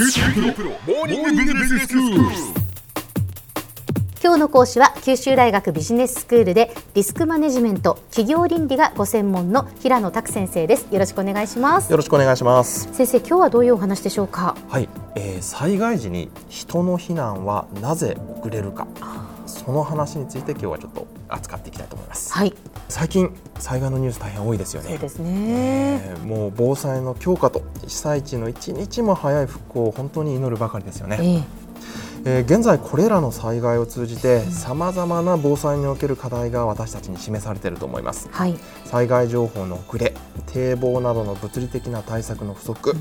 今日の講師は九州大学ビジネススクールでリスクマネジメント企業倫理がご専門の平野拓先生です。よろしくお願いします。よろしくお願いします。先生今日はどういうお話でしょうか？はい、えー災害時に人の避難はなぜ遅れるか、その話について今日はちょっと扱っていきたいと思います。はい最近災害のニュース大変多いですよね。そうですね、えーもう防災の強化と被災地の一日も早い復興を本当に祈るばかりですよね。えええー現在これらの災害を通じてさまざまな防災における課題が私たちに示されていると思います。はい。災害情報の遅れ堤防などの物理的な対策の不足、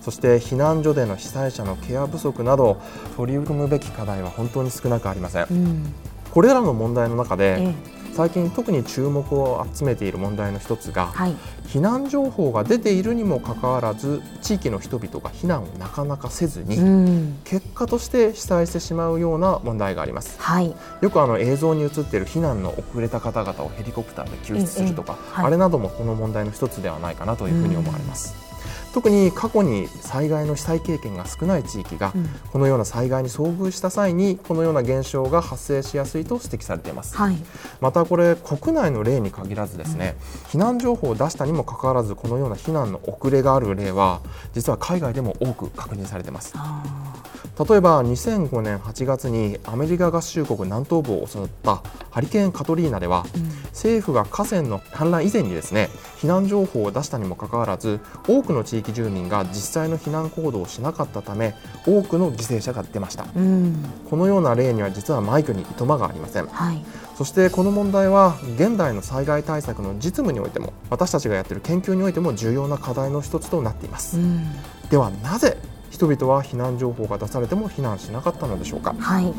そして避難所での被災者のケア不足など取り組むべき課題は本当に少なくありません。うんこれらの問題の中で、え最近特に注目を集めている問題の一つが、はい。避難情報が出ているにもかかわらず地域の人々が避難をなかなかせずに、うん。結果として被災してしまうような問題があります。はい。よくあの映像に映っている避難の遅れた方々をヘリコプターで救出するとか、ええ。はい。あれなどもこの問題の一つではないかなというふうに思われます。特に過去に災害の被災経験が少ない地域が、うんこのような災害に遭遇した際にこのような現象が発生しやすいと指摘されています。はいまたこれ国内の例に限らずですね、避難情報を出したにもかかわらずこのような避難の遅れがある例は実は海外でも多く確認されています。あ例えば2005年8月にアメリカ合衆国南東部を襲ったハリケーンカトリーナでは、ーうん。政府が河川の氾濫以前にですね避難情報を出したにもかかわらず多くの地域住民が実際の避難行動をしなかったため多くの犠牲者が出ました。うん。このような例には実は枚挙にいとまがありません。はい。そしてこの問題は現代の災害対策の実務においても私たちがやっている研究においても重要な課題の一つとなっています。うん。ではなぜ人々は避難情報が出されても避難しなかったのでしょうか。はい。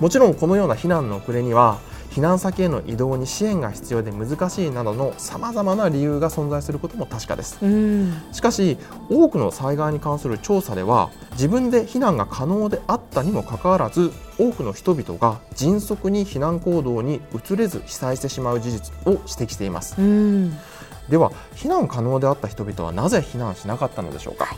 もちろんこのような避難の遅れには避難先への移動に支援が必要で難しいなどのさまざまな理由が存在することも確かです。うん。しかし多くの災害に関する調査では自分で避難が可能であったにもかかわらず多くの人々が迅速に避難行動に移れず被災してしまう事実を指摘しています。うん。では避難可能であった人々はなぜ避難しなかったのでしょうか、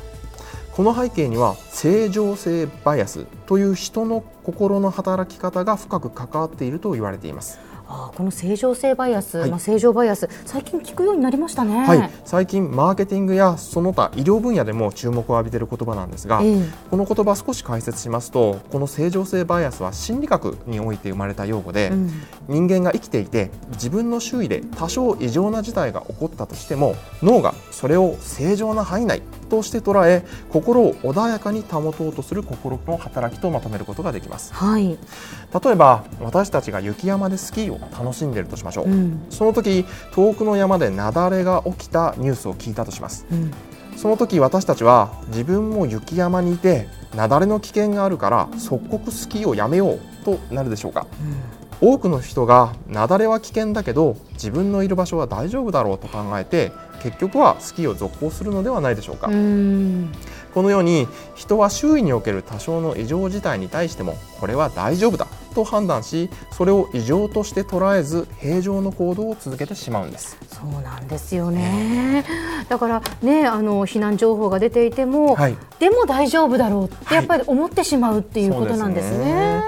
この背景には正常性バイアスという人の心の働き方が深く関わっていると言われています。あーこの正常性バイアス、はい。まあ、正常バイアス最近聞くようになりましたね。はい、最近マーケティングやその他医療分野でも注目を浴びている言葉なんですが、ええ。この言葉少し解説しますとこの正常性バイアスは心理学において生まれた用語で、うん。人間が生きていて自分の周囲で多少異常な事態が起こったとしても脳がそれを正常な範囲内として捉え心を穏やかに保とうとする心の働きとまとめることができます。はい、例えば私たちが雪山でスキーを楽しんでいるとしましょう、うん。その時遠くの山で雪崩が起きたニュースを聞いたとします。うん。その時私たちは自分も雪山にいて雪崩の危険があるから即刻スキーをやめようとなるでしょうか。多くの人が雪崩は危険だけど自分のいる場所は大丈夫だろうと考えて結局はスキーを続行するのではないでしょうか、うんこのように人は周囲における多少の異常事態に対してもこれは大丈夫だと判断しそれを異常として捉えず平常の行動を続けてしまうんです。そうなんですよね。だからねあの避難情報が出ていても、はい。でも大丈夫だろうってはいやっぱり思ってしまうっていうことなんですね。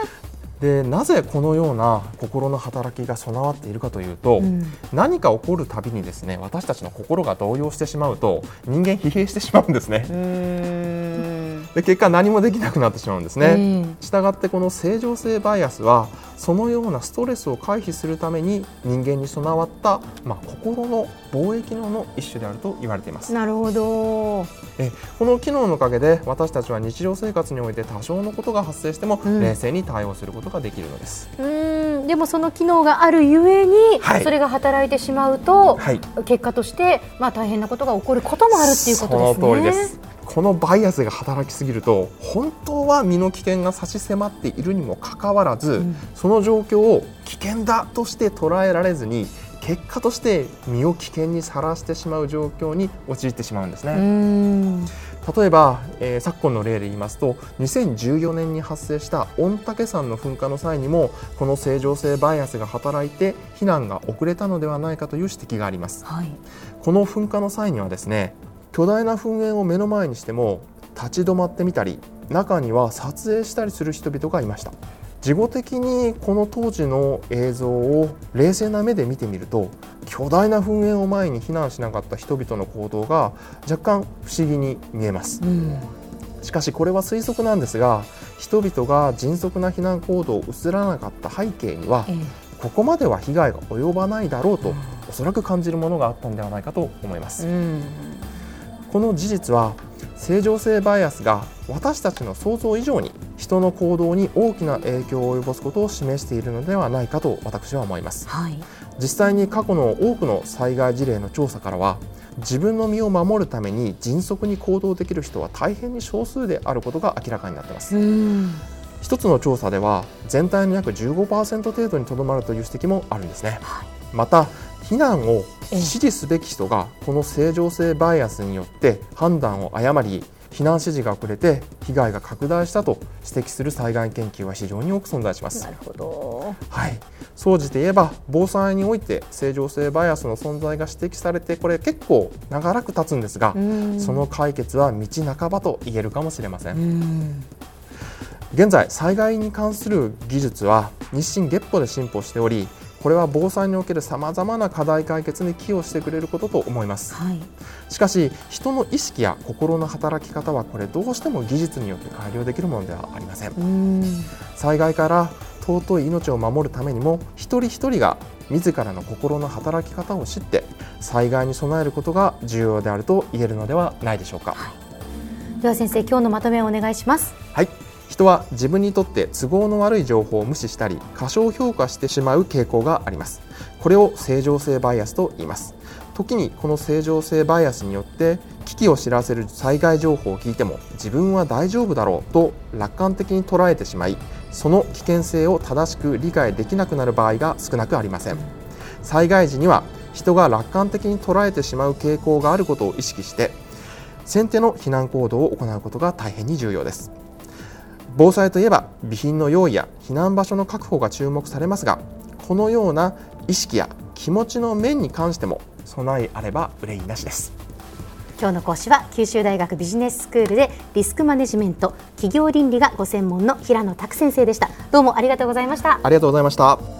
でなぜこのような心の働きが備わっているかというと、うん。何か起こるたびにですね私たちの心が動揺してしまうと人間疲弊してしまうんですねで結果何もできなくなってしまうんですね、えしたがってこの正常性バイアスはそのようなストレスを回避するために人間に備わった、まあ、心の防衛機能の一種であると言われています。なるほど。えこの機能のおかげで私たちは日常生活において多少のことが発生してもうん。冷静に対応することができるのです、うーん。でもその機能があるゆえに、はい。それが働いてしまうと、はい。結果として、まあ、大変なことが起こることもあるっていうことですね。その通りですこのバイアスが働きすぎると本当は身の危険が差し迫っているにもかかわらず、んその状況を危険だとして捉えられずに結果として身を危険にさらしてしまう状況に陥ってしまうんですね。ん例えば、えー昨今の例で言いますと2014年に発生した御嶽山の噴火の際にもこの正常性バイアスが働いて避難が遅れたのではないかという指摘があります。はいこの噴火の際にはですね巨大な噴煙を目の前にしても立ち止まってみたり中には撮影したりする人々がいました。事後的にこの当時の映像を冷静な目で見てみると巨大な噴煙を前に避難しなかった人々の行動が若干不思議に見えます、うん、しかしこれは推測なんですが人々が迅速な避難行動を移らなかった背景には、ええ、ここまでは被害が及ばないだろうと、うん、おそらく感じるものがあったんではないかと思います、うん、この事実は正常性バイアスが私たちの想像以上に人の行動に大きな影響を及ぼすことを示しているのではないかと私は思います、はい、実際に過去の多くの災害事例の調査からは自分の身を守るために迅速に行動できる人は大変に少数であることが明らかになっています。一つの調査では全体の約15%程度にとどまるという指摘もあるんですね、はい、また避難を指示すべき人がこの正常性バイアスによって判断を誤り避難指示が遅れて被害が拡大したと指摘する災害研究は非常に多く存在します。なるほど。はい。総じて言えば防災において正常性バイアスの存在が指摘されてこれ結構長らく経つんですが、その解決は道半ばと言えるかもしれません。現在災害に関する技術は日進月歩で進歩しておりこれは防災におけるさまざまな課題解決に寄与してくれることと思います、はい、しかし人の意識や心の働き方はこれどうしても技術によって改良できるものではありません。災害から尊い命を守るためにも一人一人が自らの心の働き方を知って災害に備えることが重要であると言えるのではないでしょうか、はい、では先生今日のまとめをお願いします。はい人は自分にとって都合の悪い情報を無視したり過小評価してしまう傾向があります。これを正常性バイアスと言います。時にこの正常性バイアスによって危機を知らせる災害情報を聞いても自分は大丈夫だろうと楽観的に捉えてしまいその危険性を正しく理解できなくなる場合が少なくありません。災害時には人が楽観的に捉えてしまう傾向があることを意識して先手の避難行動を行うことが大変に重要です。防災といえば備品の用意や避難場所の確保が注目されますがこのような意識や気持ちの面に関しても備えあれば憂いなしです。今日の講師は九州大学ビジネススクールでリスクマネジメント企業倫理がご専門の平野拓先生でした。どうもありがとうございました。ありがとうございました